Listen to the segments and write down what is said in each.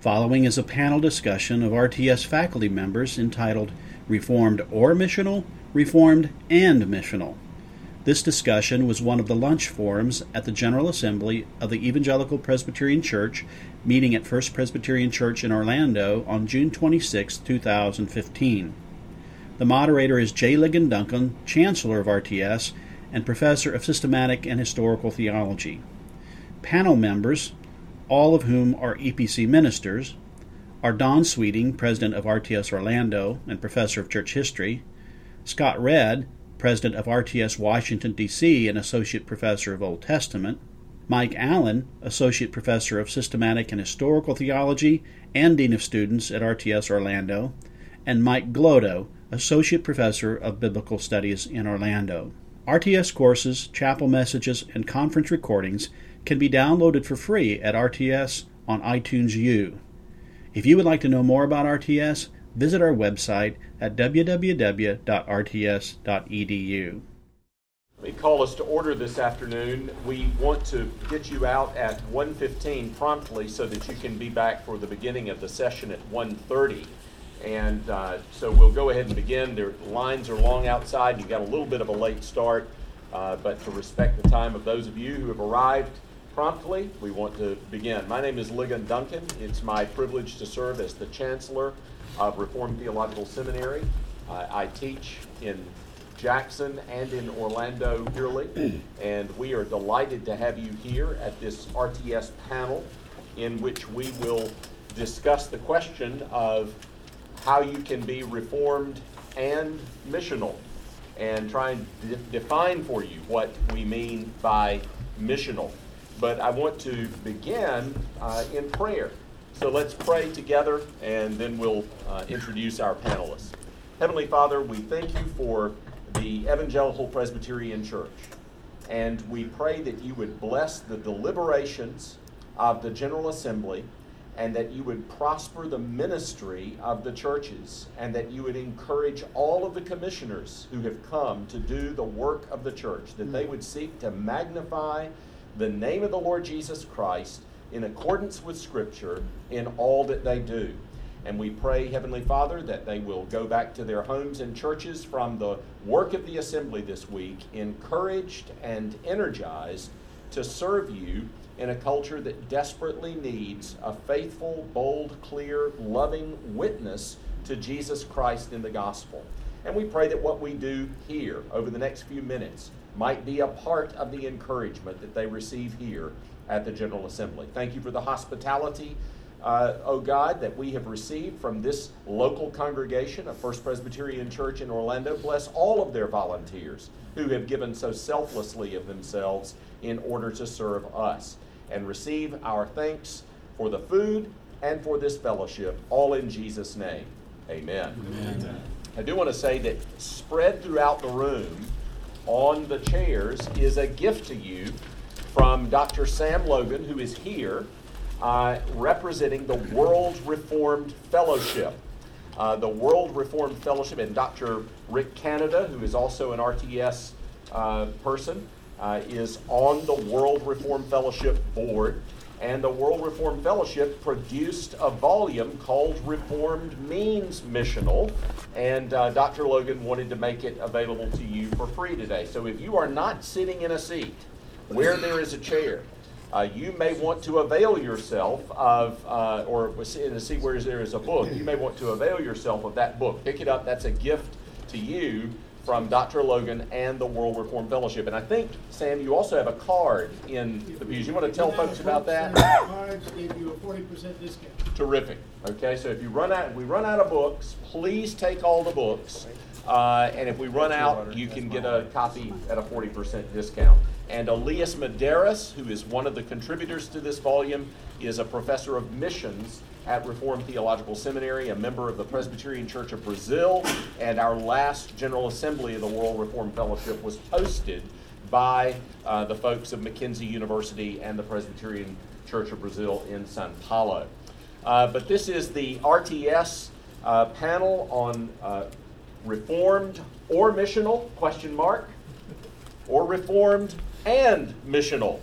Following is a panel discussion of RTS faculty members entitled Reformed or Missional, Reformed and Missional. This discussion was one of the lunch forums at the General Assembly of the Evangelical Presbyterian Church meeting at First Presbyterian Church in Orlando on June 26, 2015. The moderator is J. Ligon Duncan, Chancellor of RTS and Professor of Systematic and Historical Theology. Panel members, all of whom are EPC ministers, are Don Sweeting, President of RTS Orlando and Professor of Church History, Scott Redd, President of RTS Washington, D.C., and Associate Professor of Old Testament, Mike Allen, Associate Professor of Systematic and Historical Theology and Dean of Students at RTS Orlando, and Mike Glodo, Associate Professor of Biblical Studies in Orlando. RTS courses, chapel messages, and conference recordings can be downloaded for free at RTS on iTunes U. If you would like to know more about RTS, visit our website at www.rts.edu. Me call us to order this afternoon. We want to get you out at 1:15 promptly so that you can be back for the beginning of the session at 1:30. And uh, so we'll go ahead and begin. The lines are long outside. You've got a little bit of a late start, uh, but to respect the time of those of you who have arrived promptly, we want to begin. My name is Ligon Duncan. It's my privilege to serve as the Chancellor of Reformed Theological Seminary. Uh, I teach in Jackson and in Orlando yearly, and we are delighted to have you here at this RTS panel in which we will discuss the question of how you can be reformed and missional and try and de- define for you what we mean by missional. But I want to begin uh, in prayer. So let's pray together and then we'll uh, introduce our panelists. Heavenly Father, we thank you for the Evangelical Presbyterian Church. And we pray that you would bless the deliberations of the General Assembly and that you would prosper the ministry of the churches, and that you would encourage all of the commissioners who have come to do the work of the church, that they would seek to magnify the name of the Lord Jesus Christ in accordance with Scripture in all that they do. And we pray, Heavenly Father, that they will go back to their homes and churches from the work of the assembly this week, encouraged and energized to serve you in a culture that desperately needs a faithful, bold, clear, loving witness to Jesus Christ in the gospel. And we pray that what we do here over the next few minutes might be a part of the encouragement that they receive here at the General Assembly. Thank you for the hospitality, uh, oh God, that we have received from this local congregation of First Presbyterian Church in Orlando. Bless all of their volunteers who have given so selflessly of themselves in order to serve us and receive our thanks for the food and for this fellowship, all in Jesus' name. Amen. Amen. I do want to say that spread throughout the room on the chairs is a gift to you from Dr. Sam Logan, who is here uh, representing the World Reformed Fellowship. Uh, the World Reformed Fellowship, and Dr. Rick Canada, who is also an RTS uh, person, uh, is on the World Reformed Fellowship board. And the World Reformed Fellowship produced a volume called Reformed Means Missional. And uh, Dr. Logan wanted to make it available to you for free today. So if you are not sitting in a seat where there is a chair, uh, you may want to avail yourself of, uh, or in a seat where there is a book, you may want to avail yourself of that book. Pick it up, that's a gift to you from Dr. Logan and the World Reform Fellowship. And I think, Sam, you also have a card in the pews. You want to tell folks about that? Cards give you a forty percent discount. Terrific. Okay, so if you run out, if we run out of books, please take all the books. Uh, and if we run out, you can get a copy at a 40% discount. And Elias Medeiros, who is one of the contributors to this volume, is a professor of missions at Reformed Theological Seminary, a member of the Presbyterian Church of Brazil, and our last General Assembly of the World Reformed Fellowship was hosted by uh, the folks of Mackenzie University and the Presbyterian Church of Brazil in Sao Paulo. Uh, but this is the RTS uh, panel on uh, reformed or missional question mark or reformed and missional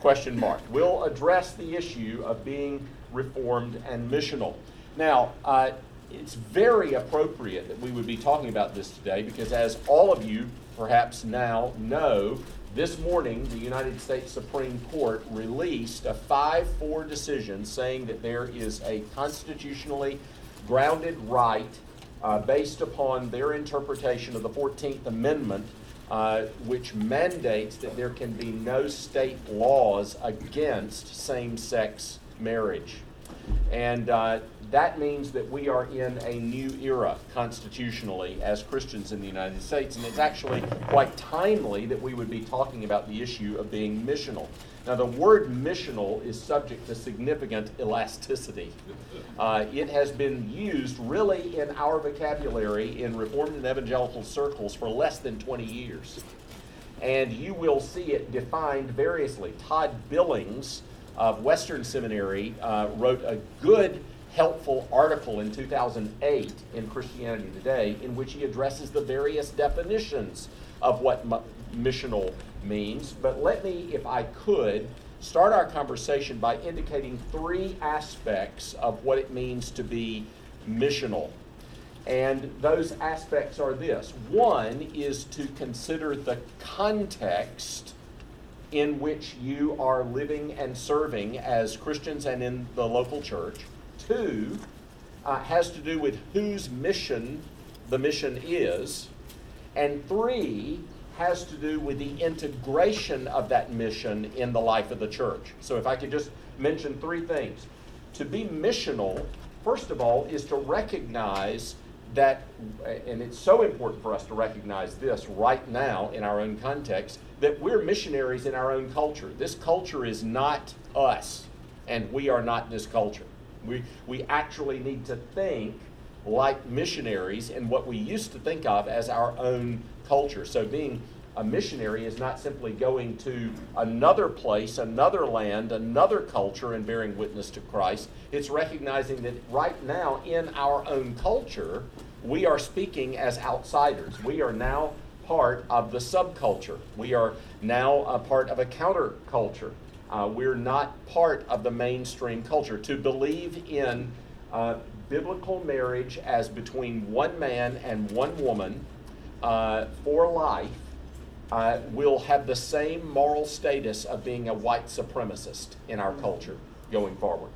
question mark we'll address the issue of being reformed, and missional. Now, uh, it's very appropriate that we would be talking about this today because, as all of you perhaps now know, this morning the United States Supreme Court released a 5 4 decision saying that there is a constitutionally grounded right uh, based upon their interpretation of the 14th Amendment, uh, which mandates that there can be no state laws against same sex marriage. And uh, that means that we are in a new era constitutionally as Christians in the United States. And it's actually quite timely that we would be talking about the issue of being missional. Now, the word missional is subject to significant elasticity. Uh, it has been used really in our vocabulary in Reformed and Evangelical circles for less than 20 years. And you will see it defined variously. Todd Billings of Western Seminary uh, wrote a good, helpful article in 2008 in Christianity Today in which he addresses the various definitions of what missional means. But let me, if I could, start our conversation by indicating three aspects of what it means to be missional. And those aspects are this one is to consider the context in which you are living and serving as Christians and in the local church. Two uh, has to do with whose mission the mission is. And three has to do with the integration of that mission in the life of the church. So, if I could just mention three things. To be missional, first of all, is to recognize that, and it's so important for us to recognize this right now in our own context, that we're missionaries in our own culture. This culture is not us, and we are not this culture. We, we actually need to think like missionaries in what we used to think of as our own culture. So being a missionary is not simply going to another place, another land, another culture and bearing witness to Christ. It's recognizing that right now in our own culture, we are speaking as outsiders. We are now part of the subculture. We are now a part of a counterculture. Uh, we're not part of the mainstream culture. To believe in uh, biblical marriage as between one man and one woman uh, for life uh, will have the same moral status of being a white supremacist in our culture going forward.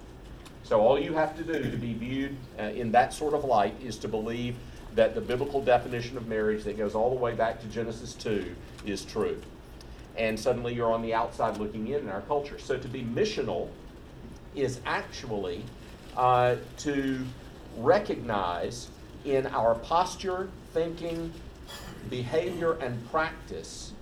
So, all you have to do to be viewed uh, in that sort of light is to believe that the biblical definition of marriage that goes all the way back to Genesis 2 is true. And suddenly you're on the outside looking in in our culture. So, to be missional is actually uh, to recognize in our posture, thinking, behavior, and practice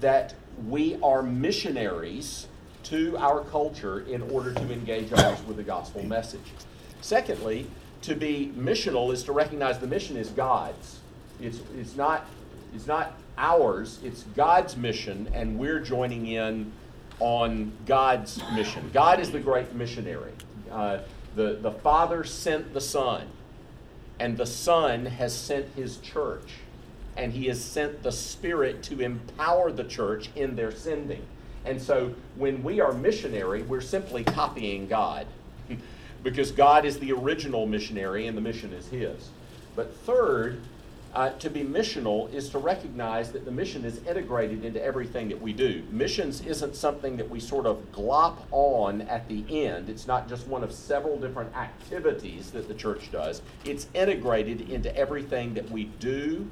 that we are missionaries to our culture in order to engage others with the gospel message. Secondly, to be missional is to recognize the mission is God's. It's, it's, not, it's not ours, it's God's mission, and we're joining in on God's mission. God is the great missionary. Uh, the, the Father sent the Son, and the Son has sent his church, and he has sent the Spirit to empower the church in their sending. And so when we are missionary, we're simply copying God because God is the original missionary and the mission is his. But third, uh, to be missional is to recognize that the mission is integrated into everything that we do. Missions isn't something that we sort of glop on at the end. It's not just one of several different activities that the church does. It's integrated into everything that we do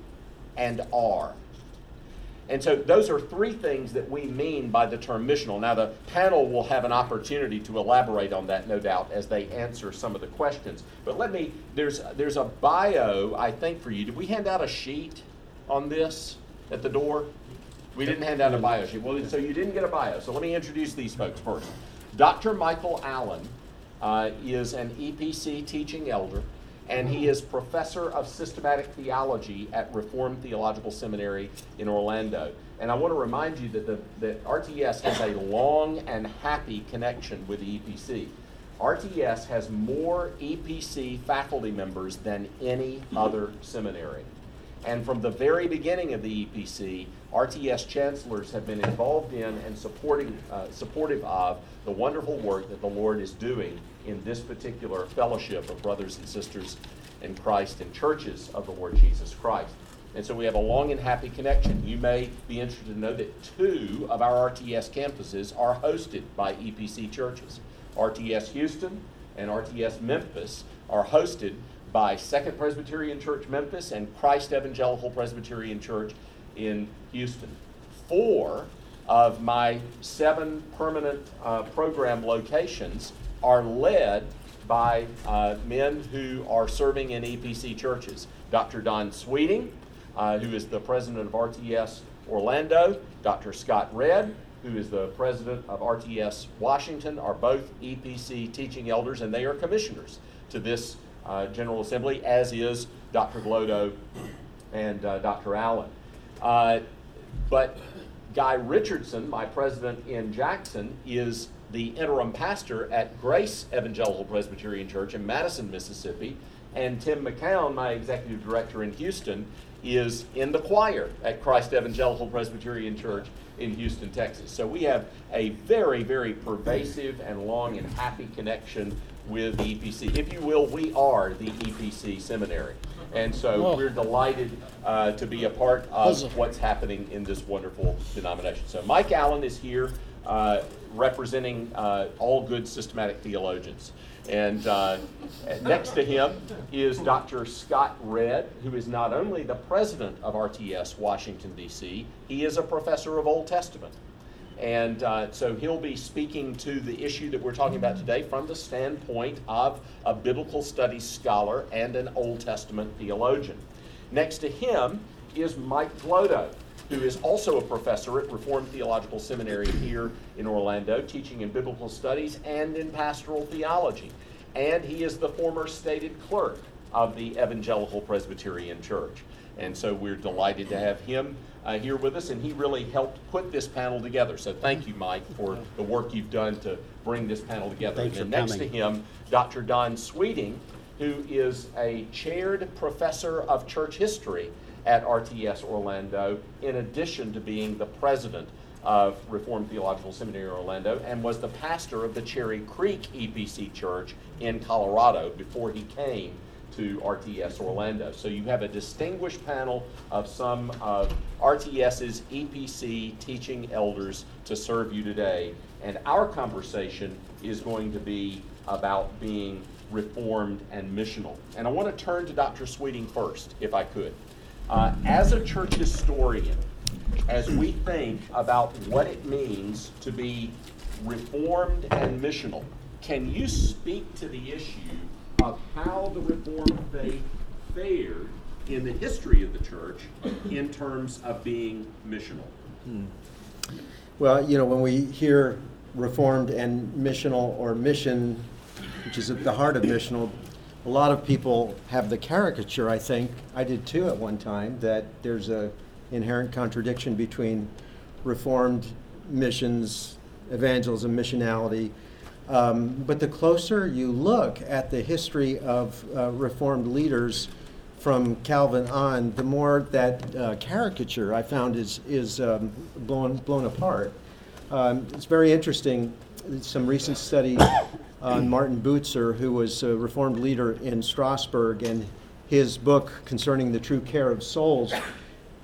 and are. And so those are three things that we mean by the term missional. Now, the panel will have an opportunity to elaborate on that, no doubt, as they answer some of the questions. But let me, there's, there's a bio, I think, for you. Did we hand out a sheet on this at the door? We didn't hand out a bio sheet. Well, so you didn't get a bio. So let me introduce these folks first. Dr. Michael Allen uh, is an EPC teaching elder and he is professor of systematic theology at Reformed Theological Seminary in Orlando. And I want to remind you that, the, that RTS has a long and happy connection with the EPC. RTS has more EPC faculty members than any other seminary. And from the very beginning of the EPC, RTS chancellors have been involved in and supporting, uh, supportive of the wonderful work that the Lord is doing in this particular fellowship of brothers and sisters in Christ and churches of the Lord Jesus Christ. And so we have a long and happy connection. You may be interested to know that two of our RTS campuses are hosted by EPC churches. RTS Houston and RTS Memphis are hosted by Second Presbyterian Church Memphis and Christ Evangelical Presbyterian Church in Houston. Four of my seven permanent uh, program locations are led by uh, men who are serving in EPC churches. Dr. Don Sweeting, uh, who is the president of RTS Orlando, Dr. Scott Redd, who is the president of RTS Washington, are both EPC teaching elders, and they are commissioners to this uh, General Assembly, as is Dr. Glodo and uh, Dr. Allen. Uh, but Guy Richardson, my president in Jackson, is the interim pastor at Grace Evangelical Presbyterian Church in Madison, Mississippi. And Tim McCown, my executive director in Houston, is in the choir at Christ Evangelical Presbyterian Church in Houston, Texas. So we have a very, very pervasive and long and happy connection with the EPC. If you will, we are the EPC seminary. And so we're delighted uh, to be a part of what's happening in this wonderful denomination. So Mike Allen is here uh, representing uh, all good systematic theologians. And uh, next to him is Dr. Scott Redd, who is not only the president of RTS Washington, D.C., he is a professor of Old Testament. And uh, so he'll be speaking to the issue that we're talking about today from the standpoint of a biblical studies scholar and an Old Testament theologian. Next to him is Mike Glodo, who is also a professor at Reformed Theological Seminary here in Orlando, teaching in biblical studies and in pastoral theology. And he is the former stated clerk of the Evangelical Presbyterian Church. And so we're delighted to have him uh, here with us, and he really helped put this panel together. So thank you, Mike, for the work you've done to bring this panel together. Thanks and next coming. to him, Dr. Don Sweeting, who is a chaired professor of church history at RTS Orlando, in addition to being the president of Reformed Theological Seminary Orlando, and was the pastor of the Cherry Creek EPC Church in Colorado before he came to RTS Orlando. So you have a distinguished panel of some of RTS's EPC teaching elders to serve you today. And our conversation is going to be about being reformed and missional. And I want to turn to Dr. Sweeting first, if I could. Uh, as a church historian, as we think about what it means to be reformed and missional, can you speak to the issue of how the Reformed faith fared in the history of the church in terms of being missional? Well, you know, when we hear reformed and missional or mission, which is at the heart of missional, a lot of people have the caricature, I think, I did too at one time, that there's a inherent contradiction between reformed missions, evangelism, missionality. Um, but the closer you look at the history of uh, reformed leaders from Calvin on, the more that uh, caricature I found is is um, blown blown apart. Um, it's very interesting. Some recent study on Martin Butzer, who was a reformed leader in Strasbourg, and his book concerning the true care of souls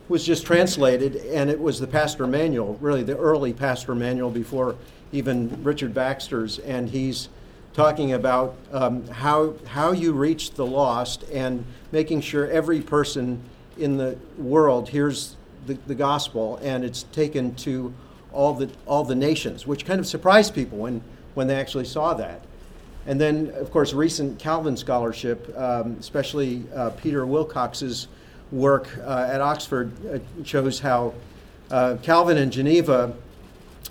was just translated, and it was the pastor manual, really the early pastor manual before even Richard Baxter's, and he's talking about um, how how you reach the lost and making sure every person in the world hears the, the gospel and it's taken to all the all the nations, which kind of surprised people when when they actually saw that. And then, of course, recent Calvin scholarship, um, especially uh, Peter Wilcox's work uh, at Oxford, uh, shows how uh, Calvin in Geneva,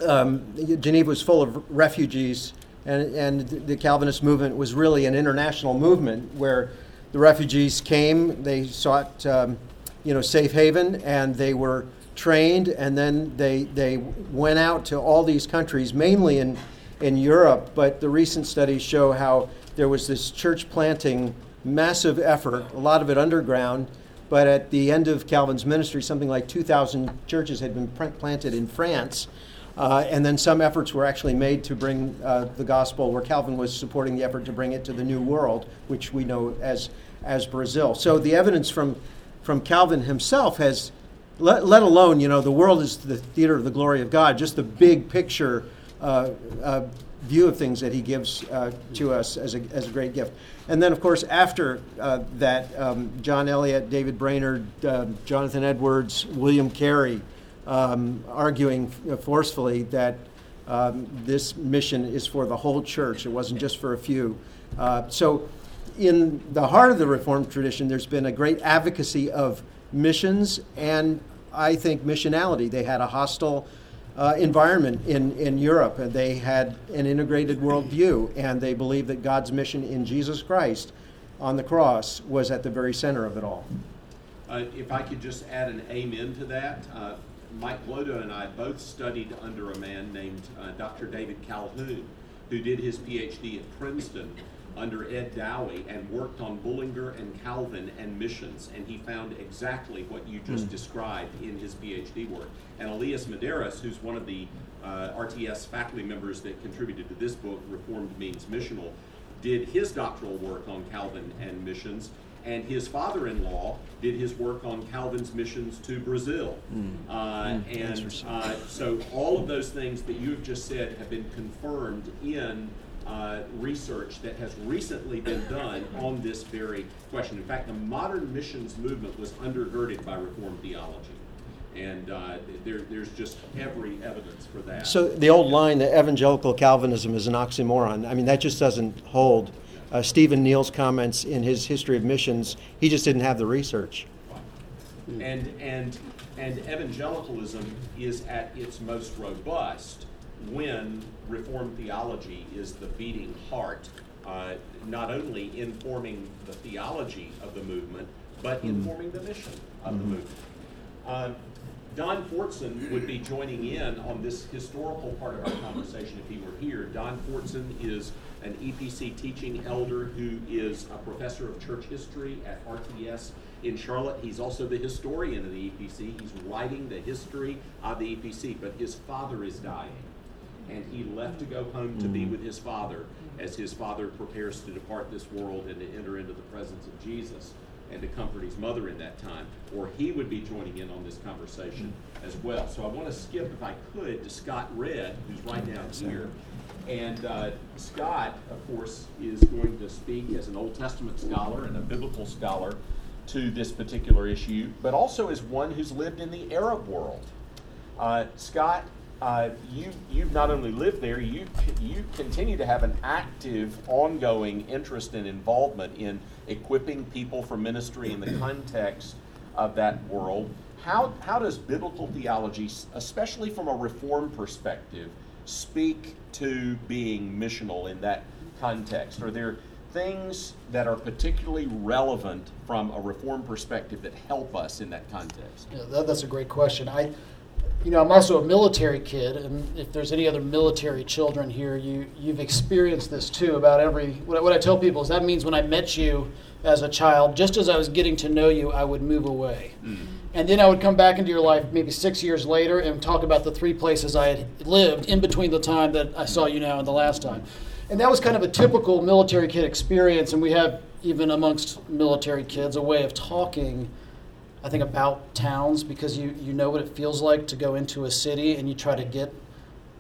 um, Geneva was full of refugees, and, and the Calvinist movement was really an international movement where the refugees came, they sought, um, you know, safe haven, and they were trained, and then they they went out to all these countries, mainly in in Europe. But the recent studies show how there was this church planting massive effort, a lot of it underground. But at the end of Calvin's ministry, something like 2,000 churches had been planted in France. Uh, and then some efforts were actually made to bring uh, the gospel, where Calvin was supporting the effort to bring it to the New World, which we know as, as Brazil. So the evidence from, from Calvin himself has, let, let alone, you know, the world is the theater of the glory of God, just the big picture view of things that he gives uh, to us as a, as a great gift. And then, of course, after uh, that, um, John Eliot, David Brainerd, uh, Jonathan Edwards, William Carey, um, arguing forcefully that um, this mission is for the whole church. It wasn't just for a few. Uh, so, in the heart of the Reformed tradition, there's been a great advocacy of missions and I think missionality. They had a hostile uh, environment in, in Europe, they had an integrated worldview, and they believed that God's mission in Jesus Christ on the cross was at the very center of it all. Uh, if I could just add an amen to that, uh, Mike Glodo and I both studied under a man named uh, Dr. David Calhoun, who did his PhD at Princeton under Ed Dowey and worked on Bullinger and Calvin and missions, and he found exactly what you just mm. described in his PhD work. And Elias Medeiros, who's one of the uh, RTS faculty members that contributed to this book, Reformed Means Missional, did his doctoral work on Calvin and missions and his father-in-law did his work on Calvin's missions to Brazil. Mm. Uh, mm, and uh, so all of those things that you have just said have been confirmed in uh, research that has recently been done on this very question. In fact, the modern missions movement was undergirded by Reformed theology. And uh, there, there's just every evidence for that. So the old line that evangelical Calvinism is an oxymoron, I mean, that just doesn't hold uh, Stephen Neill's comments in his history of missions, he just didn't have the research. And, and, and evangelicalism is at its most robust when Reformed theology is the beating heart, uh, not only informing the theology of the movement, but mm-hmm. informing the mission of mm-hmm. the movement. Uh, Don Fortson would be joining in on this historical part of our conversation if he were here. Don Fortson is an EPC teaching elder who is a professor of church history at RTS in Charlotte. He's also the historian of the EPC. He's writing the history of the EPC, but his father is dying. And he left to go home to be mm. with his father as his father prepares to depart this world and to enter into the presence of Jesus and to comfort his mother in that time. Or he would be joining in on this conversation as well. So I want to skip, if I could, to Scott Redd, who's right down here. And uh, Scott, of course, is going to speak as an Old Testament scholar and a biblical scholar to this particular issue, but also as one who's lived in the Arab world. Uh, Scott, uh, you you've not only lived there, you you continue to have an active, ongoing interest and involvement in equipping people for ministry in the context of that world. How how does biblical theology, especially from a reform perspective, speak to being missional in that context? Are there things that are particularly relevant from a reform perspective that help us in that context? Yeah, that, that's a great question. I, you know, I'm also a military kid, and if there's any other military children here, you you've experienced this too. About every what, what I tell people is that means when I met you as a child, just as I was getting to know you, I would move away. Mm-hmm. And then I would come back into your life maybe six years later and talk about the three places I had lived in between the time that I saw you now and the last time. And that was kind of a typical military kid experience. And we have, even amongst military kids, a way of talking, I think, about towns because you, you know what it feels like to go into a city and you try to get,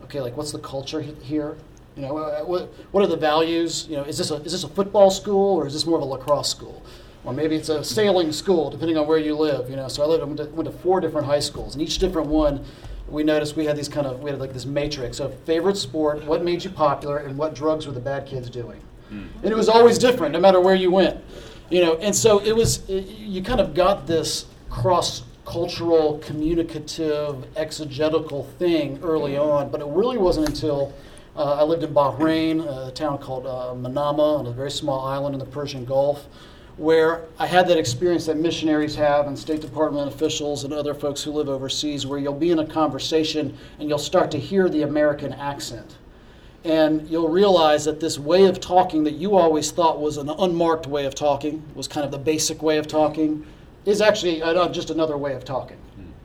okay, like what's the culture here? You know, what, what are the values? You know, is this, a, is this a football school or is this more of a lacrosse school? or maybe it's a sailing school, depending on where you live. You know, so I lived, went to, went to four different high schools, and each different one, we noticed we had these kind of we had like this matrix of favorite sport, what made you popular, and what drugs were the bad kids doing. Mm. And it was always different, no matter where you went. You know, and so it was. You kind of got this cross cultural, communicative, exegetical thing early on, but it really wasn't until uh, I lived in Bahrain, a town called uh, Manama, on a very small island in the Persian Gulf where I had that experience that missionaries have and State Department officials and other folks who live overseas, where you'll be in a conversation and you'll start to hear the American accent. And you'll realize that this way of talking that you always thought was an unmarked way of talking, was kind of the basic way of talking, is actually uh, just another way of talking,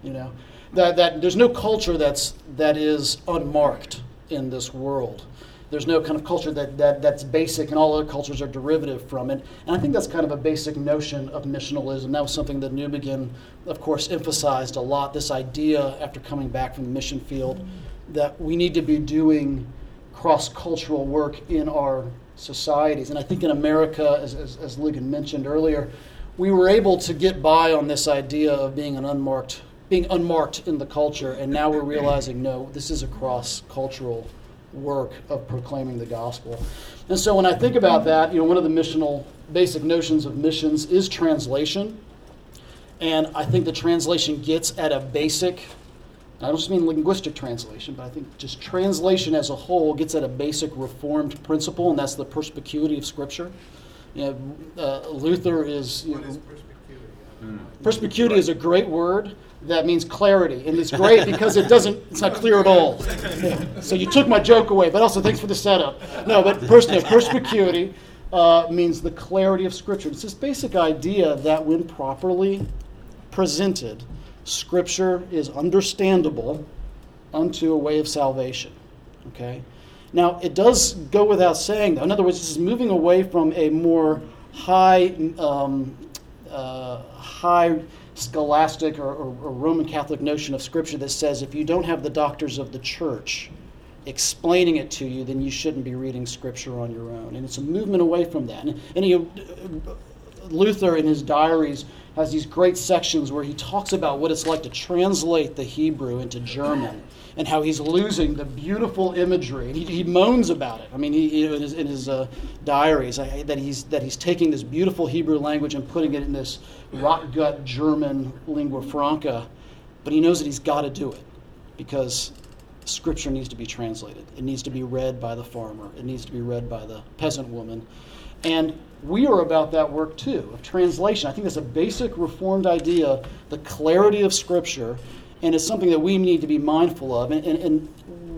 you know? that, that there's no culture that's that is unmarked in this world. There's no kind of culture that, that that's basic, and all other cultures are derivative from it. And I think that's kind of a basic notion of missionalism. That was something that Newbigin, of course, emphasized a lot. This idea after coming back from the mission field that we need to be doing cross-cultural work in our societies. And I think in America, as, as, as Ligon mentioned earlier, we were able to get by on this idea of being an unmarked being unmarked in the culture and now we're realizing no this is a cross cultural work of proclaiming the gospel and so when i think about that you know one of the missional basic notions of missions is translation and i think the translation gets at a basic I don't just mean linguistic translation, but I think just translation as a whole gets at a basic reformed principle, and that's the perspicuity of Scripture. You know, uh, Luther is. You know, perspicuity is a great word that means clarity, and it's great because it doesn't. It's not clear at all. So you took my joke away, but also thanks for the setup. No, but pers- no, perspicuity uh, means the clarity of Scripture. It's this basic idea that when properly presented Scripture is understandable unto a way of salvation. Okay? Now, it does go without saying, though. In other words, this is moving away from a more high, um, uh, high scholastic or, or, or Roman Catholic notion of Scripture that says if you don't have the doctors of the church explaining it to you, then you shouldn't be reading Scripture on your own. And it's a movement away from that. And, and he, Luther, in his diaries, has these great sections where he talks about what it's like to translate the Hebrew into German and how he's losing the beautiful imagery. And he, he moans about it. I mean, he, in his, in his uh, diaries, I, that, he's, that he's taking this beautiful Hebrew language and putting it in this rock gut German lingua franca. But he knows that he's got to do it because Scripture needs to be translated. It needs to be read by the farmer, it needs to be read by the peasant woman. And we are about that work too, of translation. I think that's a basic Reformed idea, the clarity of Scripture, and it's something that we need to be mindful of. And, and, and,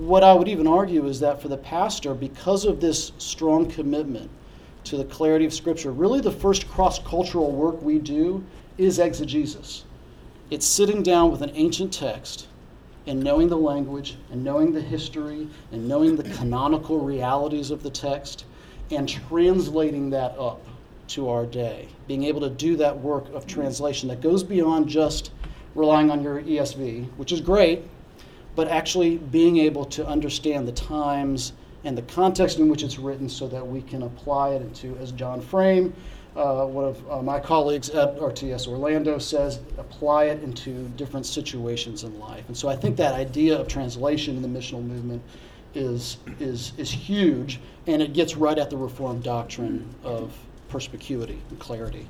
what I would even argue is that for the pastor, because of this strong commitment to the clarity of Scripture, really the first cross cultural work we do is exegesis. It's sitting down with an ancient text and knowing the language and knowing the history and knowing the canonical realities of the text and translating that up to our day. Being able to do that work of translation that goes beyond just relying on your ESV, which is great, but actually being able to understand the times and the context in which it's written so that we can apply it into, as John Frame, uh, one of uh, my colleagues at RTS Orlando says, apply it into different situations in life. And so I think that idea of translation in the missional movement is, is, is huge, and it gets right at the Reformed doctrine of perspicuity and clarity.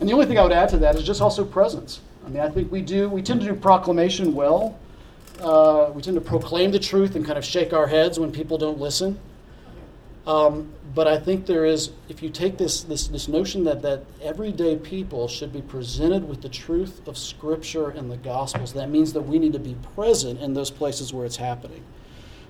And the only thing I would add to that is just also presence. I mean, I think we do, we tend to do proclamation well. Uh, we tend to proclaim the truth and kind of shake our heads when people don't listen. Um, but I think there is, if you take this, this, this notion that, that everyday people should be presented with the truth of Scripture and the Gospels, that means that we need to be present in those places where it's happening.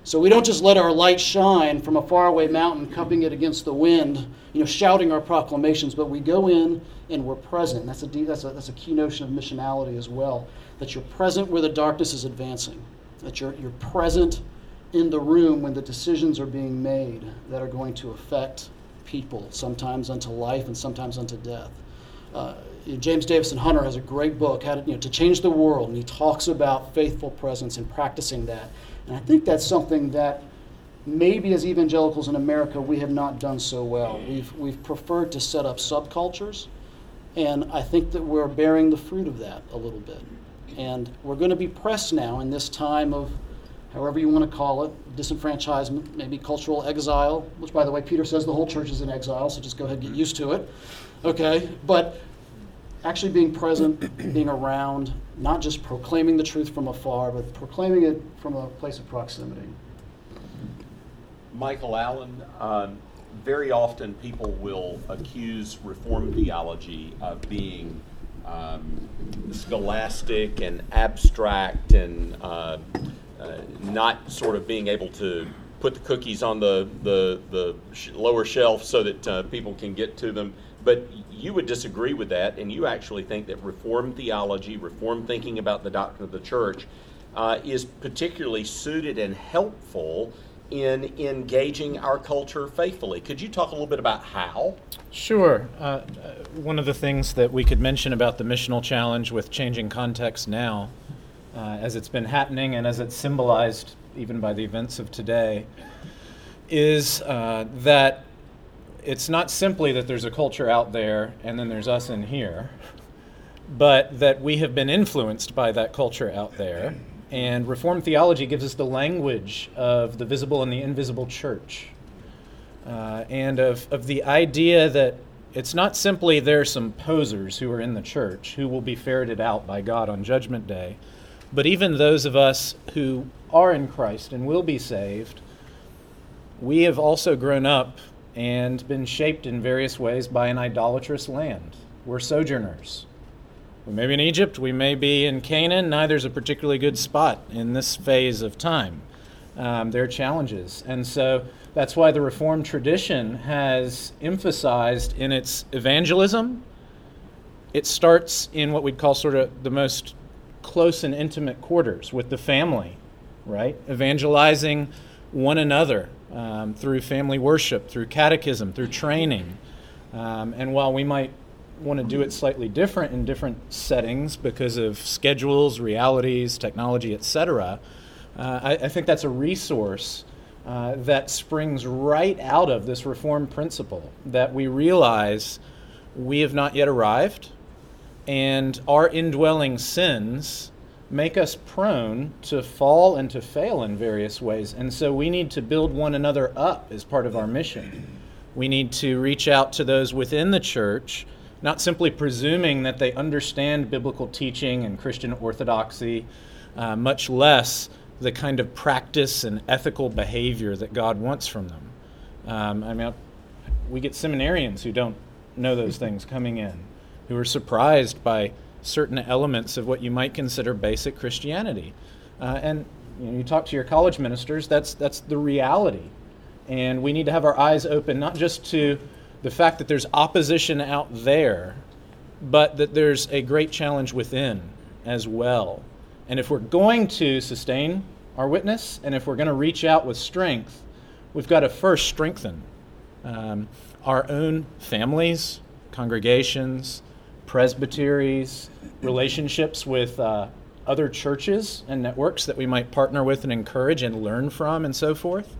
So we don't just let our light shine from a faraway mountain, cupping it against the wind, you know, shouting our proclamations, but we go in and we're present. That's a, that's a, that's a key notion of missionality as well, that you're present where the darkness is advancing, that you're, you're present in the room when the decisions are being made that are going to affect people, sometimes unto life and sometimes unto death. Uh, James Davison Hunter has a great book, How to, you know, to Change the World, and he talks about faithful presence and practicing that. And I think that's something that maybe as evangelicals in America we have not done so well. We've, we've preferred to set up subcultures, and I think that we're bearing the fruit of that a little bit. And we're going to be pressed now in this time of, however you want to call it, disenfranchisement, maybe cultural exile, which, by the way, Peter says the whole church is in exile, so just go ahead and get used to it. Okay? But actually being present, being around, not just proclaiming the truth from afar, but proclaiming it from a place of proximity. Michael Allen, um, very often people will accuse Reformed theology of being um, scholastic and abstract and uh, uh, not sort of being able to put the cookies on the, the, the sh- lower shelf so that uh, people can get to them. But you would disagree with that, and you actually think that Reformed theology, Reformed thinking about the doctrine of the church, uh, is particularly suited and helpful in engaging our culture faithfully. Could you talk a little bit about how? Sure. Uh, uh, one of the things that we could mention about the missional challenge with changing context now, uh, as it's been happening and as it's symbolized even by the events of today, is uh, that it's not simply that there's a culture out there and then there's us in here, but that we have been influenced by that culture out there. And Reformed theology gives us the language of the visible and the invisible church, uh, and of, of the idea that it's not simply there are some posers who are in the church who will be ferreted out by God on Judgment Day, but even those of us who are in Christ and will be saved, we have also grown up and been shaped in various ways by an idolatrous land. We're sojourners. We may be in Egypt, we may be in Canaan. Neither's a particularly good spot in this phase of time. Um, there are challenges. And so that's why the Reformed tradition has emphasized in its evangelism. It starts in what we'd call sort of the most close and intimate quarters with the family, right? Evangelizing one another um, through family worship, through catechism, through training. Um, and while we might want to do it slightly different in different settings because of schedules, realities, technology, etc., uh, I, I, think that's a resource uh, that springs right out of this reform principle that we realize we have not yet arrived, and our indwelling sins make us prone to fall and to fail in various ways. And so we need to build one another up as part of our mission. We need to reach out to those within the church not simply presuming that they understand biblical teaching and Christian orthodoxy, uh, much less the kind of practice and ethical behavior that God wants from them. Um, I mean, we get seminarians who don't know those things coming in, who are surprised by certain elements of what you might consider basic Christianity. Uh, and you, know, you talk to your college ministers, that's, that's the reality. And we need to have our eyes open not just to the fact that there's opposition out there, but that there's a great challenge within as well. And if we're going to sustain our witness and if we're going to reach out with strength, we've got to first strengthen um, our own families, congregations, presbyteries, relationships with uh, other churches and networks that we might partner with and encourage and learn from and so forth,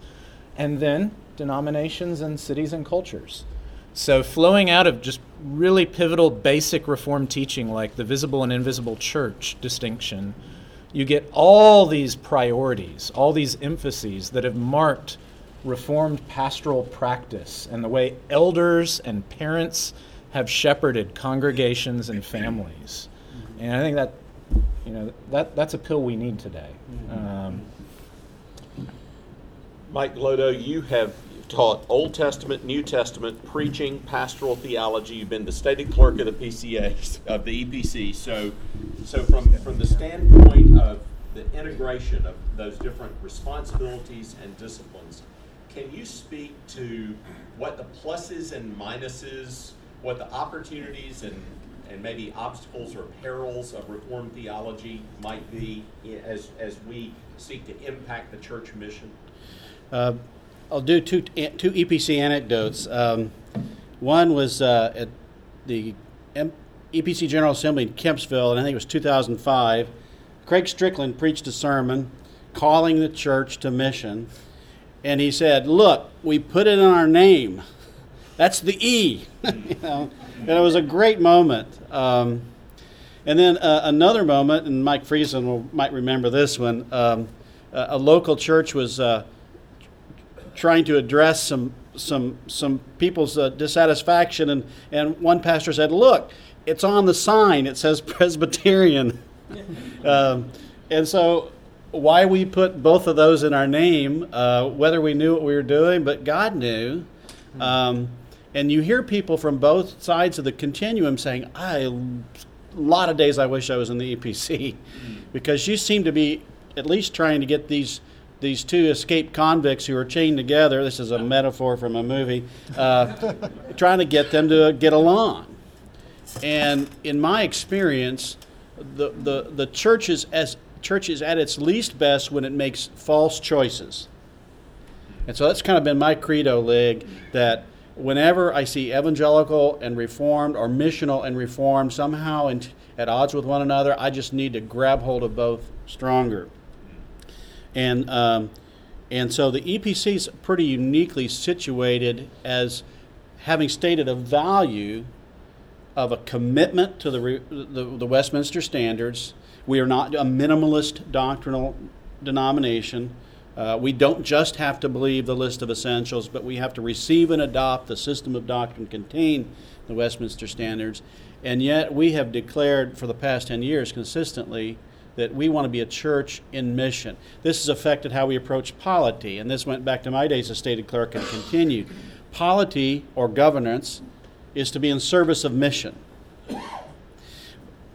and then denominations and cities and cultures. So, flowing out of just really pivotal basic Reformed teaching like the visible and invisible church distinction, you get all these priorities, all these emphases that have marked Reformed pastoral practice and the way elders and parents have shepherded congregations and families. And I think that, you know, that, that's a pill we need today. Um, Mike Glodo, you have taught Old Testament, New Testament, preaching, pastoral theology. You've been the stated clerk of the PCA of the EPC. So, so from from the standpoint of the integration of those different responsibilities and disciplines, can you speak to what the pluses and minuses, what the opportunities and and maybe obstacles or perils of Reformed theology might be as as we seek to impact the church mission? Uh, I'll do two two EPC anecdotes. Um, one was uh, at the M- EPC General Assembly in Kempsville, and I think it was 2005. Craig Strickland preached a sermon calling the church to mission, and he said, "Look, we put it in our name. That's the E." you know, and it was a great moment. Um, and then uh, another moment, and Mike Friesen will, might remember this one. Um, a local church was uh, trying to address some some some people's uh, dissatisfaction, and and one pastor said, "Look, it's on the sign. It says Presbyterian," um, and so why we put both of those in our name, uh, whether we knew what we were doing, but God knew. Um, and you hear people from both sides of the continuum saying, "I." A lot of days I wish I was in the EPC because you seem to be at least trying to get these these two escaped convicts who are chained together. This is a metaphor from a movie, uh, trying to get them to get along. And in my experience, the, the, the churches, as church is at its least best when it makes false choices. And so that's kind of been my credo, Lig, that whenever I see evangelical and reformed or missional and reformed somehow in, at odds with one another, I just need to grab hold of both stronger. And um, and so the EPC is pretty uniquely situated as having stated a value of a commitment to the, the, the Westminster standards. We are not a minimalist doctrinal denomination. Uh, we don't just have to believe the list of essentials, but we have to receive and adopt the system of doctrine contained in the Westminster Standards. And yet, we have declared for the past 10 years consistently that we want to be a church in mission. This has affected how we approach polity, and this went back to my days as stated clerk and continued. Polity, or governance, is to be in service of mission.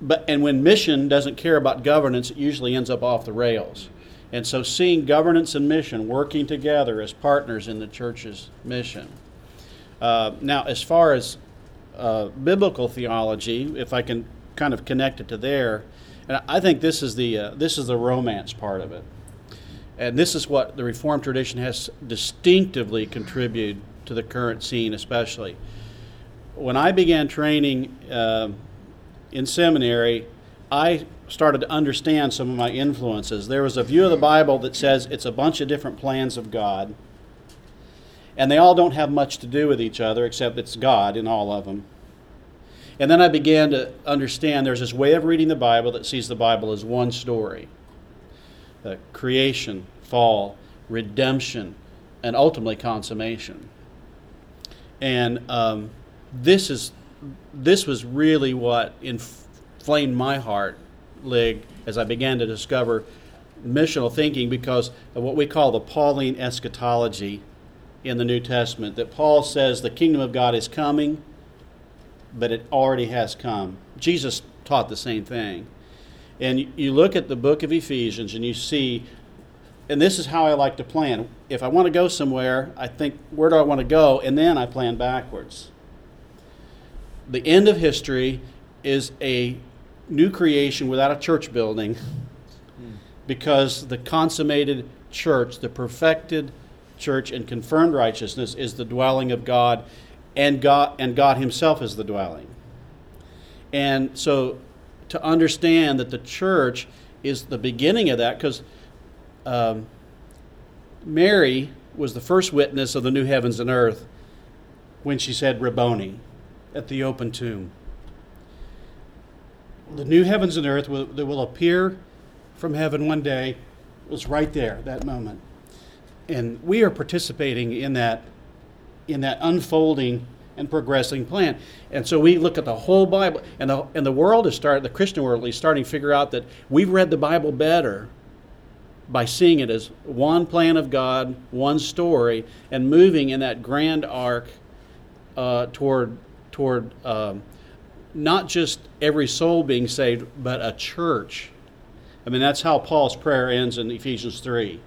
But, and when mission doesn't care about governance, it usually ends up off the rails. And so seeing governance and mission working together as partners in the church's mission. Uh, now, as far as uh, biblical theology, if I can kind of connect it to there, and I think this is the uh, this is the romance part of it, and this is what the Reformed tradition has distinctively contributed to the current scene, especially. When I began training uh, in seminary, I started to understand some of my influences. There was a view of the Bible that says it's a bunch of different plans of God, and they all don't have much to do with each other except it's God in all of them. And then I began to understand there's this way of reading the Bible that sees the Bible as one story uh, creation, fall, redemption, and ultimately consummation. And um, this is this was really what inflamed my heart lig as I began to discover missional thinking because of what we call the Pauline eschatology in the New Testament. That Paul says the kingdom of God is coming, but it already has come. Jesus taught the same thing. And you look at the book of Ephesians and you see, and this is how I like to plan. If I want to go somewhere, I think, where do I want to go? And then I plan backwards. The end of history is a new creation without a church building because the consummated church, the perfected church and confirmed righteousness is the dwelling of God and God and God himself is the dwelling. And so to understand that the church is the beginning of that because um, Mary was the first witness of the new heavens and earth when she said Rabboni at the open tomb the new heavens and earth will, that will appear from heaven one day was right there, that moment. And we are participating in that, in that unfolding and progressing plan. And so we look at the whole Bible, and the, and the world is starting, the Christian world is starting to figure out that we've read the Bible better by seeing it as one plan of God, one story, and moving in that grand arc uh, toward, toward um, not just every soul being saved, but a church. I mean, that's how Paul's prayer ends in Ephesians 3.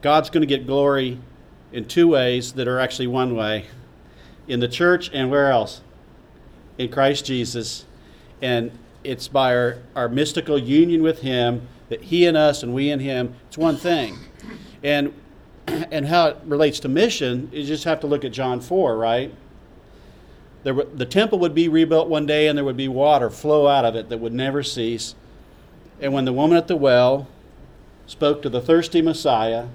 God's going to get glory in two ways that are actually one way in the church and where else? In Christ Jesus. And it's by our, our mystical union with Him that He and us and we and Him, it's one thing. And, and how it relates to mission, you just have to look at John 4, right? There, the temple would be rebuilt one day and there would be water flow out of it that would never cease. And when the woman at the well spoke to the thirsty Messiah,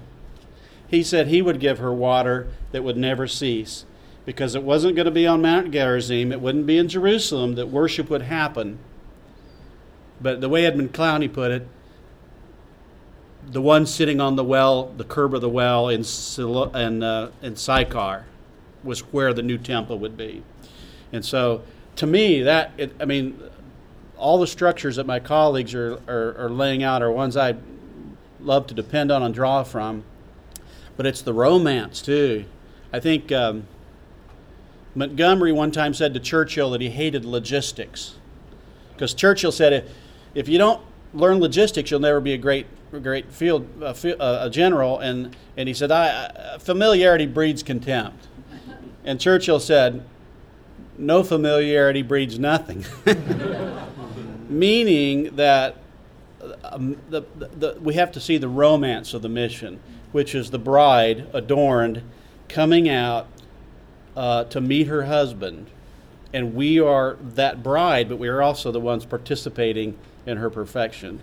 he said he would give her water that would never cease because it wasn't going to be on Mount Gerizim, it wouldn't be in Jerusalem that worship would happen. But the way Edmund Clowney put it, the one sitting on the well, the curb of the well in, in, uh, in Sychar, was where the new temple would be. And so, to me, that it, I mean, all the structures that my colleagues are, are, are laying out are ones I love to depend on and draw from. But it's the romance too. I think um, Montgomery one time said to Churchill that he hated logistics, because Churchill said if, if you don't learn logistics, you'll never be a great great field uh, a general. And and he said I, familiarity breeds contempt. And Churchill said no familiarity breeds nothing. Meaning that um, the, the, the, we have to see the romance of the mission, which is the bride adorned coming out uh, to meet her husband. And we are that bride, but we are also the ones participating in her perfection.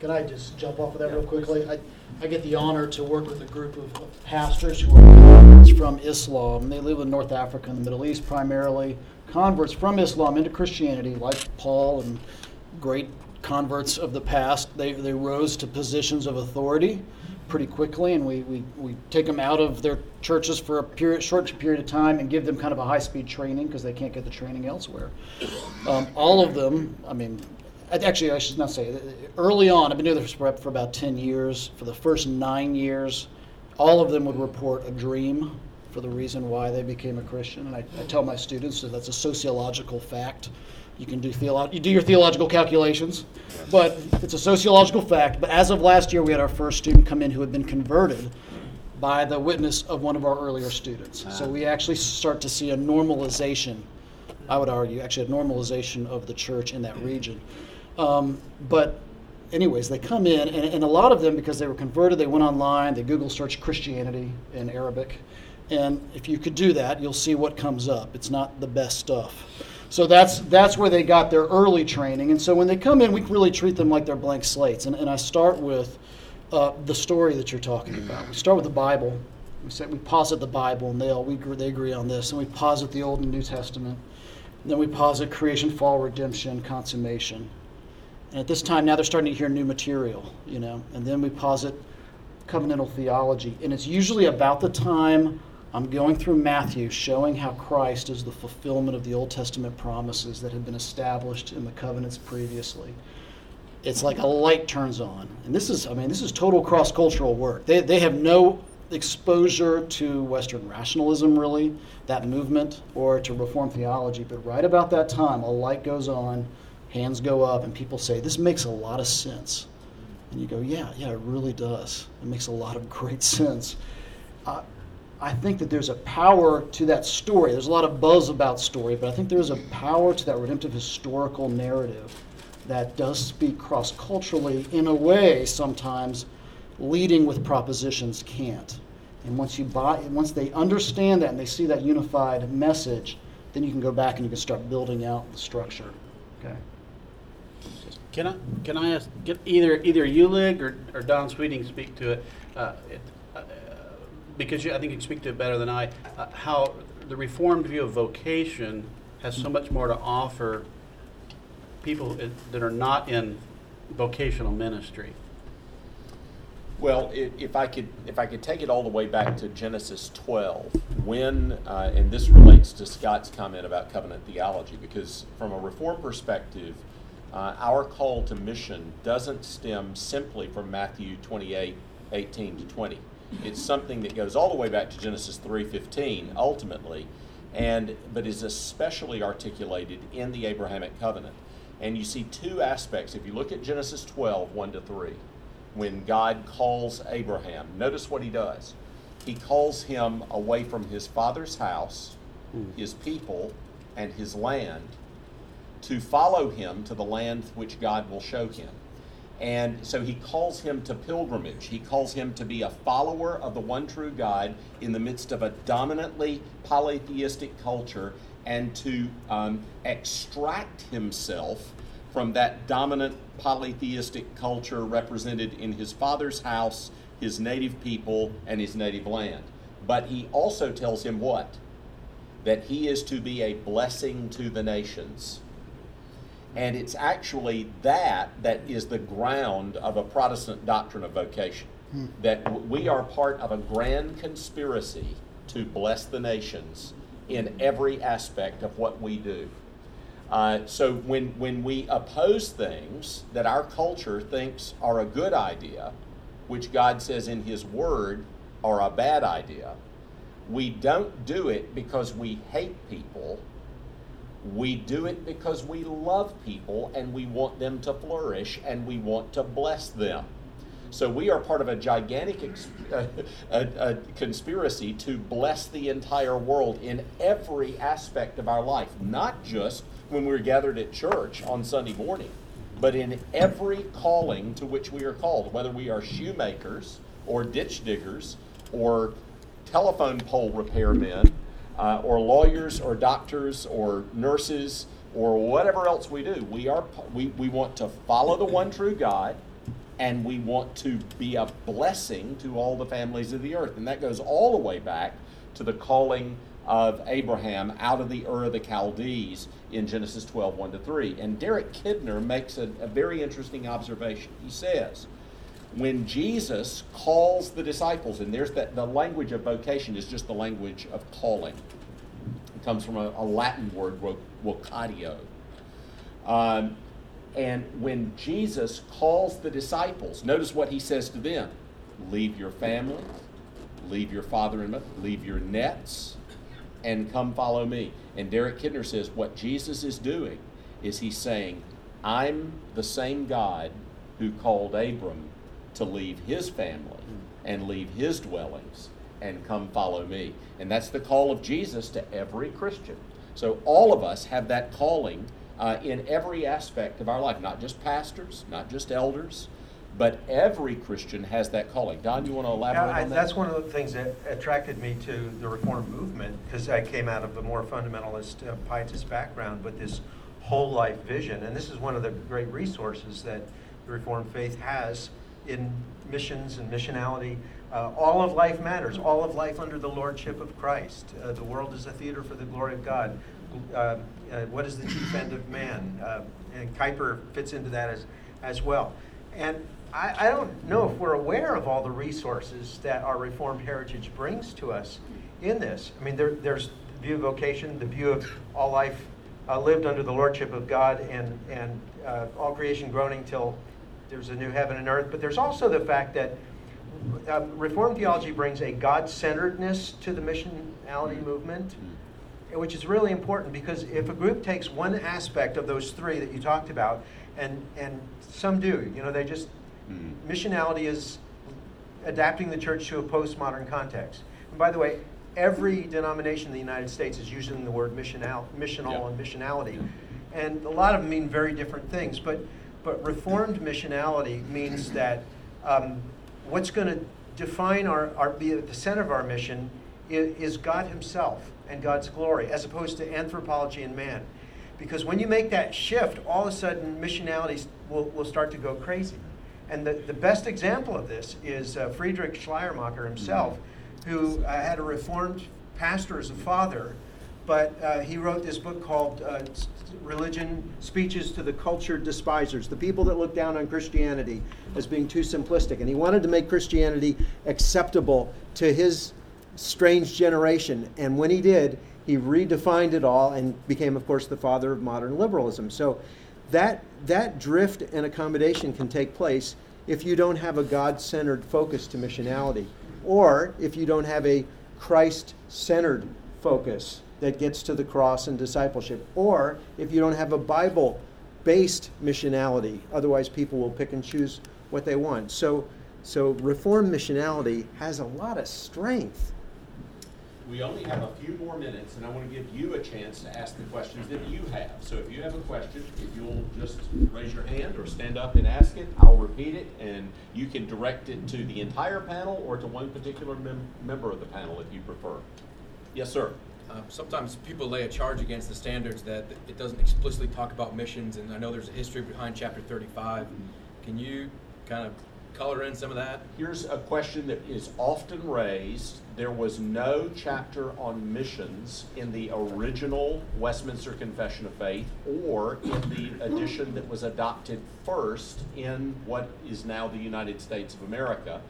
Can I just jump off of that real quickly? I, I get the honor to work with a group of pastors who are converts from Islam. They live in North Africa and the Middle East primarily. Converts from Islam into Christianity, like Paul and great converts of the past. They, they rose to positions of authority pretty quickly, and we, we, we take them out of their churches for a period, short period of time and give them kind of a high speed training because they can't get the training elsewhere. Um, all of them, I mean, actually, I should not say, early on, I've been doing this for, for about 10 years. For the first nine years, all of them would report a dream for the reason why they became a Christian. And I, I tell my students that that's a sociological fact. You can do theolo- you do your theological calculations, but it's a sociological fact. But as of last year, we had our first student come in who had been converted by the witness of one of our earlier students. Ah. So we actually start to see a normalization. I would argue, actually, a normalization of the church in that region. Um, but, anyways, they come in, and, and a lot of them, because they were converted, they went online, they Google search Christianity in Arabic. And if you could do that, you'll see what comes up. It's not the best stuff. So that's that's where they got their early training. And so when they come in, we really treat them like they're blank slates. And, and I start with uh, the story that you're talking about. We start with the Bible. We say we posit the Bible, and they all we they agree on this. And we posit the Old and New Testament. And then we posit creation, fall, redemption, consummation. And at this time, now they're starting to hear new material, you know. And then we posit covenantal theology, and it's usually about the time I'm going through Matthew, showing how Christ is the fulfillment of the Old Testament promises that had been established in the covenants previously. It's like a light turns on. And this is, I mean, this is total cross cultural work. They, they have no exposure to Western rationalism, really, that movement, or to Reformed theology. But right about that time, a light goes on, hands go up, and people say, This makes a lot of sense. And you go, Yeah, yeah, it really does. It makes a lot of great sense. Uh, I think that there's a power to that story. There's a lot of buzz about story, but I think there's a power to that redemptive historical narrative that does speak cross culturally in a way sometimes leading with propositions can't. And once you buy, once they understand that and they see that unified message, then you can go back and you can start building out the structure. Okay. Can I can I ask get either either Ulig or, or Don Sweeting speak to it? Uh, it uh, because you, I think you speak to it better than I. Uh, how the Reformed view of vocation has so much more to offer people that are not in vocational ministry. Well, if I could, if I could take it all the way back to Genesis 12, when, uh, and this relates to Scott's comment about covenant theology, because from a Reform perspective, uh, our call to mission doesn't stem simply from Matthew 28, 18 to 20. It's something that goes all the way back to Genesis 3:15, ultimately, and but is especially articulated in the Abrahamic covenant. And you see two aspects. If you look at Genesis 12, 1 to 3, when God calls Abraham, notice what he does. He calls him away from his father's house, his people, and his land to follow him to the land which God will show him. And so he calls him to pilgrimage. He calls him to be a follower of the one true God in the midst of a dominantly polytheistic culture and to um, extract himself from that dominant polytheistic culture represented in his father's house, his native people, and his native land. But he also tells him what? That he is to be a blessing to the nations. And it's actually that that is the ground of a Protestant doctrine of vocation. Hmm. That we are part of a grand conspiracy to bless the nations in every aspect of what we do. Uh, so when, when we oppose things that our culture thinks are a good idea, which God says in His Word are a bad idea, we don't do it because we hate people we do it because we love people and we want them to flourish and we want to bless them. So we are part of a gigantic ex- uh, a, a conspiracy to bless the entire world in every aspect of our life, not just when we're gathered at church on Sunday morning. but in every calling to which we are called, whether we are shoemakers or ditch diggers or telephone pole repairmen uh, or lawyers or doctors or nurses or whatever else we do, we, are, we, we want to follow the one true God and we want to be a blessing to all the families of the earth. And that goes all the way back to the calling of Abraham out of the Ur of the Chaldees in Genesis 12, 1 to 3. And Derek Kidner makes a, a very interesting observation. He says, when Jesus calls the disciples, and there's that the language of vocation is just the language of calling. It comes from a, a Latin word, vocatio. Um, and when Jesus calls the disciples, notice what he says to them leave your family, leave your father and mother, leave your nets, and come follow me. And Derek Kidner says what Jesus is doing is he's saying, I'm the same God who called Abram to leave his family and leave his dwellings and come follow me. And that's the call of Jesus to every Christian. So all of us have that calling uh, in every aspect of our life, not just pastors, not just elders, but every Christian has that calling. Don, you want to elaborate yeah, I, on that? That's one of the things that attracted me to the Reformed movement because I came out of a more fundamentalist, uh, pietist background with this whole life vision. And this is one of the great resources that the Reformed faith has in missions and missionality. Uh, all of life matters, all of life under the lordship of Christ. Uh, the world is a theater for the glory of God. Uh, uh what is the chief end of man? Uh, and Kuyper fits into that as, as well. And I, I don't know if we're aware of all the resources that our Reformed heritage brings to us in this. I mean, there, there's the view of vocation, the view of all life uh, lived under the lordship of God, and, and all creation groaning till there's a new heaven and earth. But there's also the fact that uh, Reformed theology brings a God centeredness to the missionality movement, which is really important because if a group takes one aspect of those three that you talked about, and, and some do, you know, they just Mm-hmm. Missionality is adapting the church to a postmodern context. And by the way, every denomination in the United States is using the word missional, missional yeah. and missionality. And a lot of them mean very different things. But, but reformed missionality means that um, what's going to define our, our, be at the center of our mission is, is God Himself and God's glory, as opposed to anthropology and man. Because when you make that shift, all of a sudden missionality will, will start to go crazy. And the, the best example of this is uh, Friedrich Schleiermacher himself, who uh, had a Reformed pastor as a father, but uh, he wrote this book called uh, Religion Speeches to the Cultured Despisers, the people that look down on Christianity as being too simplistic. And he wanted to make Christianity acceptable to his strange generation. And when he did, he redefined it all and became, of course, the father of modern liberalism. So that, that drift and accommodation can take place if you don't have a God centered focus to missionality, or if you don't have a Christ centered focus that gets to the cross and discipleship, or if you don't have a Bible based missionality. Otherwise, people will pick and choose what they want. So, so Reformed missionality has a lot of strength we only have a few more minutes, and I want to give you a chance to ask the questions that you have. So if you have a question, if you'll just raise your hand or stand up and ask it, I'll repeat it, and you can direct it to the entire panel or to one particular mem- member of the panel if you prefer. Yes, sir. Uh, sometimes people lay a charge against the standards that it doesn't explicitly talk about missions, and I know there's a history behind chapter 35. Can you kind of color in some of that? Here's a question that is often raised. There was no chapter on missions in the original Westminster Confession of Faith or in the edition that was adopted first in what is now the United States of America.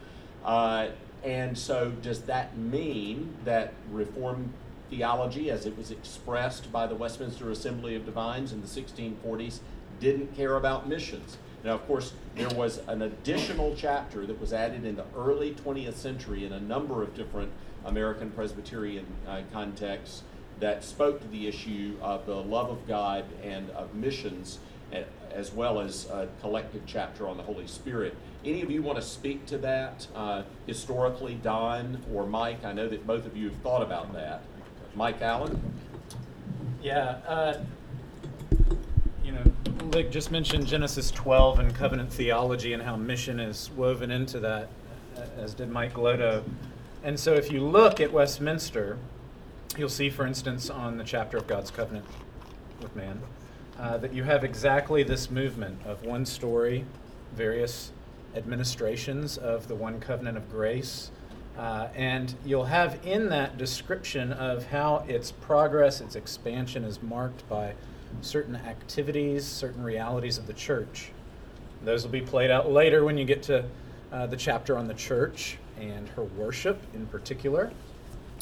Uh, and so, does that mean that Reformed theology, as it was expressed by the Westminster Assembly of Divines in the 1640s, didn't care about missions? Now, of course, there was an additional chapter that was added in the early 20th century in a number of different American Presbyterian uh, contexts that spoke to the issue of the love of God and of missions, as well as a collective chapter on the Holy Spirit. Any of you want to speak to that uh, historically, Don or Mike? I know that both of you have thought about that. Mike Allen? Yeah. Uh, you know, Lig just mentioned Genesis 12 and covenant theology and how mission is woven into that, as did Mike Glodo. And so if you look at Westminster, you'll see, for instance, on the chapter of God's covenant with man, uh, that you have exactly this movement of one story, various administrations of the one covenant of grace. Uh, and you'll have in that description of how its progress, its expansion is marked by certain activities, certain realities of the church. Those will be played out later when you get to uh, the chapter on the church and her worship in particular,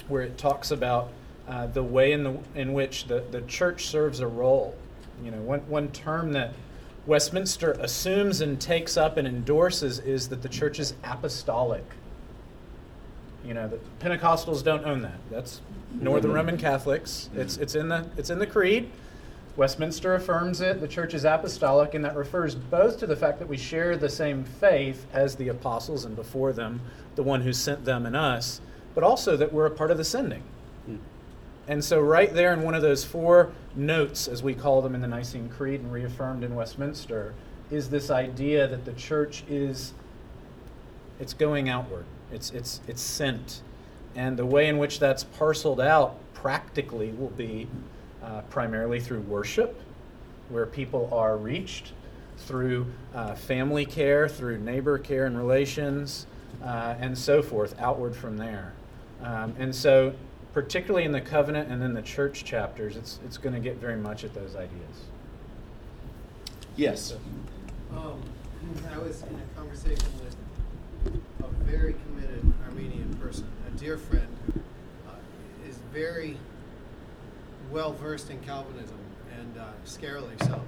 where it talks about uh, the way in, the, in which the, the church serves a role. You know, one, one term that Westminster assumes and takes up and endorses is that the church is apostolic. You know, the Pentecostals don't own that. That's nor the Roman Catholics. It's, it's, in the, it's in the creed. Westminster affirms it. The church is apostolic, and that refers both to the fact that we share the same faith as the apostles and before them, the one who sent them and us, but also that we're a part of the sending. Hmm. And so, right there in one of those four notes, as we call them in the Nicene Creed and reaffirmed in Westminster, is this idea that the church is it's going outward. It's it's it's sent, and the way in which that's parceled out practically will be uh, primarily through worship, where people are reached through uh, family care, through neighbor care and relations, uh, and so forth, outward from there. Um, and so particularly in the covenant and then the church chapters, it's, it's going to get very much at those ideas. Yes. Um, I was in a conversation with a very committed Arminian person, a dear friend uh, is very well versed in Calvinism and uh, scarily so.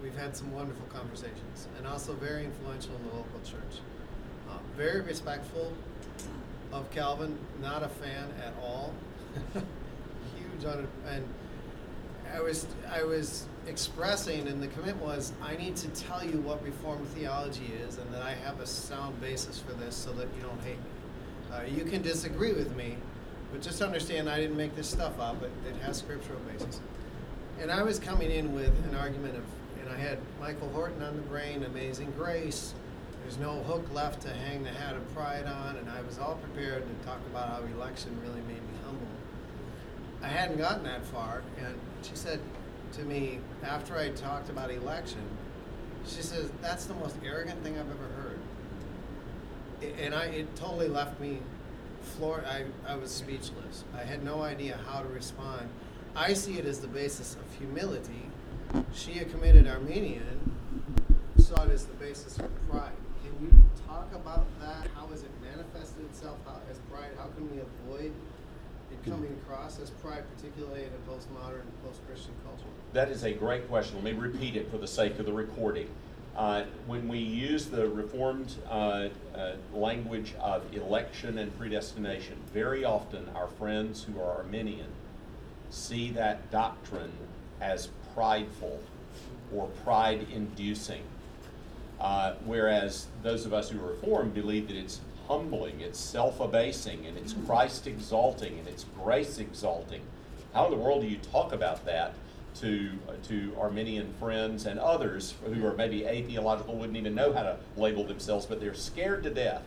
We've had some wonderful conversations and also very influential in the local church. Uh, very respectful of Calvin, not a fan at all. Huge on and I was I was expressing, and the commit was, I need to tell you what Reformed theology is, and that I have a sound basis for this, so that you don't hate me. Uh, you can disagree with me, but just understand I didn't make this stuff up. It, it has scriptural basis. And I was coming in with an argument of, and I had Michael Horton on the brain, Amazing Grace. There's no hook left to hang the hat of pride on, and I was all prepared to talk about how election really made me humble. I hadn't gotten that far, and she said to me after I talked about election, she says that's the most arrogant thing I've ever heard, and I it totally left me floor. I I was speechless. I had no idea how to respond. I see it as the basis of humility. She, a committed Arminian, saw it as the basis of pride. Can you talk about that? How has it manifested itself how, as pride? How can we avoid it coming across as pride, particularly in a postmodern, post-Christian culture? That is a great question. Let me repeat it for the sake of the recording. Uh, when we use the Reformed uh, uh, language of election and predestination, very often our friends who are Arminian see that doctrine as prideful or pride inducing. Uh, whereas those of us who are Reformed believe that it's humbling, it's self abasing, and it's Christ exalting, and it's grace exalting. How in the world do you talk about that to, uh, to Arminian friends and others who are maybe atheological, wouldn't even know how to label themselves, but they're scared to death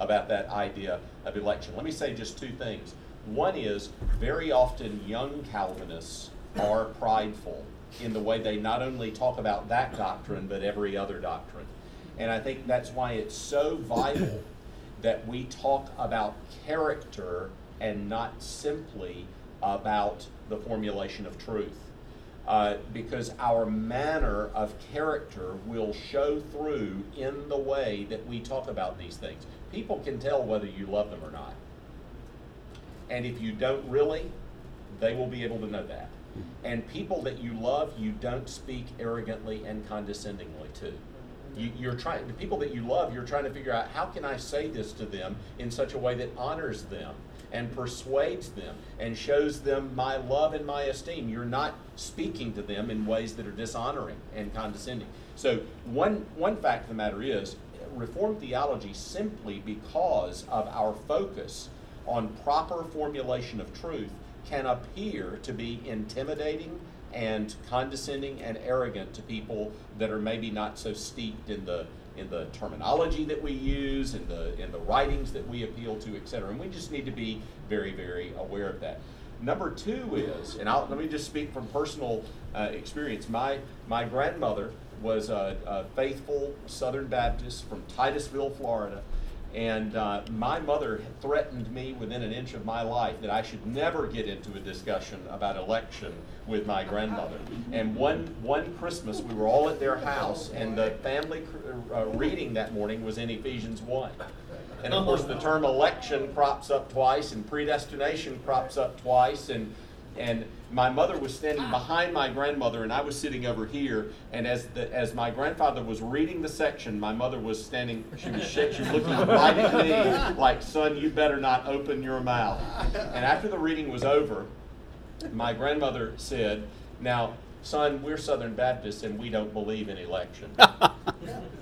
about that idea of election? Let me say just two things. One is very often young Calvinists are prideful in the way they not only talk about that doctrine, but every other doctrine. And I think that's why it's so vital that we talk about character and not simply about the formulation of truth. Uh, because our manner of character will show through in the way that we talk about these things. People can tell whether you love them or not. And if you don't really, they will be able to know that. And people that you love, you don't speak arrogantly and condescendingly to. You, you're trying the people that you love. You're trying to figure out how can I say this to them in such a way that honors them and persuades them and shows them my love and my esteem. You're not speaking to them in ways that are dishonoring and condescending. So one one fact of the matter is, Reformed theology simply because of our focus on proper formulation of truth can appear to be intimidating, and condescending and arrogant to people that are maybe not so steeped in the in the terminology that we use, in the in the writings that we appeal to, et cetera. And we just need to be very, very aware of that. Number two is, and I'll, let me just speak from personal uh, experience. My my grandmother was a, a faithful Southern Baptist from Titusville, Florida. And uh, my mother threatened me within an inch of my life that I should never get into a discussion about election with my grandmother. And one, one Christmas, we were all at their house, and the family uh, reading that morning was in Ephesians 1. And of course, the term election crops up twice, and predestination crops up twice, and and my mother was standing ah. behind my grandmother and I was sitting over here. And as the, as my grandfather was reading the section my mother was standing she was she was looking right at me like son you better not open your mouth. And after the reading was over my grandmother said now son we're southern baptists and we don't believe in election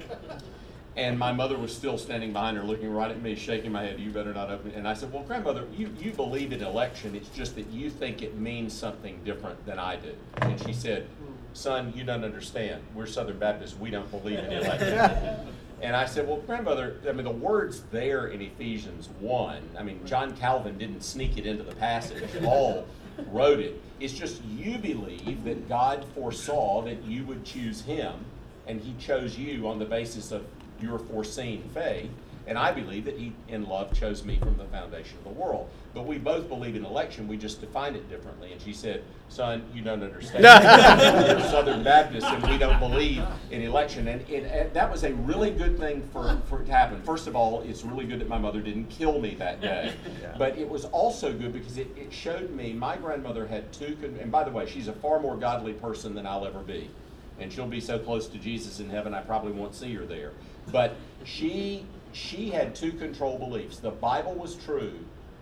and my mother was still standing behind her, looking right at me, shaking my head. You better not open. it." And I said, "Well, grandmother, you, you believe in election. It's just that you think it means something different than I do." And she said, "Son, you don't understand. We're Southern Baptists. We don't believe in election." And I said, Well, grandmother, I mean, the word's there in Ephesians 1. I mean, John Calvin didn't sneak it into the passage, Paul wrote it. It's just you believe that God foresaw that you would choose him, and he chose you on the basis of your foreseen faith. And I believe that he, in love, chose me from the foundation of the world. But we both believe in election, we just define it differently. And she said, Son, you don't understand. We're Southern Baptists, and we don't believe in election. And, it, and that was a really good thing for, for it to happen. First of all, it's really good that my mother didn't kill me that day. But it was also good because it, it showed me my grandmother had two, con- and by the way, she's a far more godly person than I'll ever be and she'll be so close to Jesus in heaven I probably won't see her there. But she she had two control beliefs. The Bible was true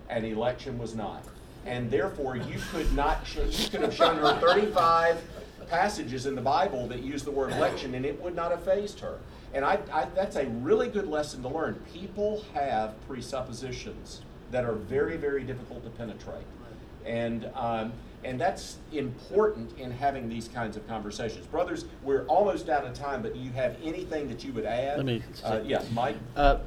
and election was not. And therefore you could not you could have shown her 35 passages in the Bible that use the word election and it would not have phased her. And I, I that's a really good lesson to learn. People have presuppositions that are very, very difficult to penetrate. And um, and that's important in having these kinds of conversations. Brothers, we're almost out of time, but do you have anything that you would add? Let me- Uh, yeah, Mike. Uh,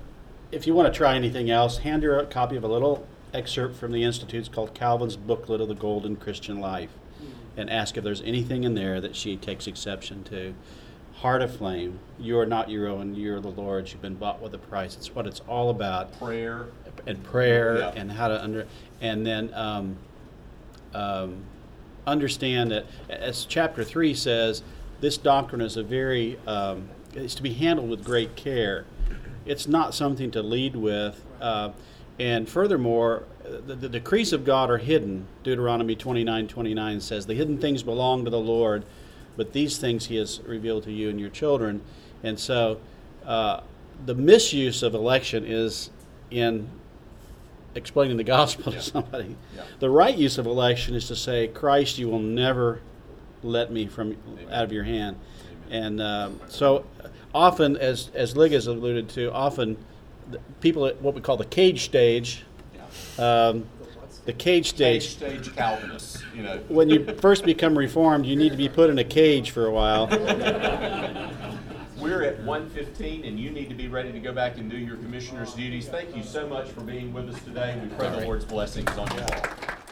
if you want to try anything else, hand her a copy of a little excerpt from the Institute's called Calvin's Booklet of the Golden Christian Life and ask if there's anything in there that she takes exception to. Heart of Flame, you are not your own, you're the Lord's, you've been bought with a price. It's what it's all about. Prayer. And prayer Yeah. and how to under, and then um, um, understand that, as chapter 3 says, this doctrine is a very, um, to be handled with great care. It's not something to lead with. Uh, and furthermore, the, the decrees of God are hidden. Deuteronomy 29 29 says, The hidden things belong to the Lord, but these things he has revealed to you and your children. And so, uh, the misuse of election is in explaining the gospel Yeah. to somebody. Yeah. The right use of election is to say, Christ, you will never let me from out of your hand. And um, so often, as, as Lig has alluded to, often the people at what we call the cage stage, Yeah. um, the cage Stage stage, stage Calvinists, you know. when you first become reformed, you need to be put in a cage for a while. We're at 1:15, and you need to be ready to go back and do your commissioner's duties. Thank you so much for being with us today. We pray the Lord's blessings on you all.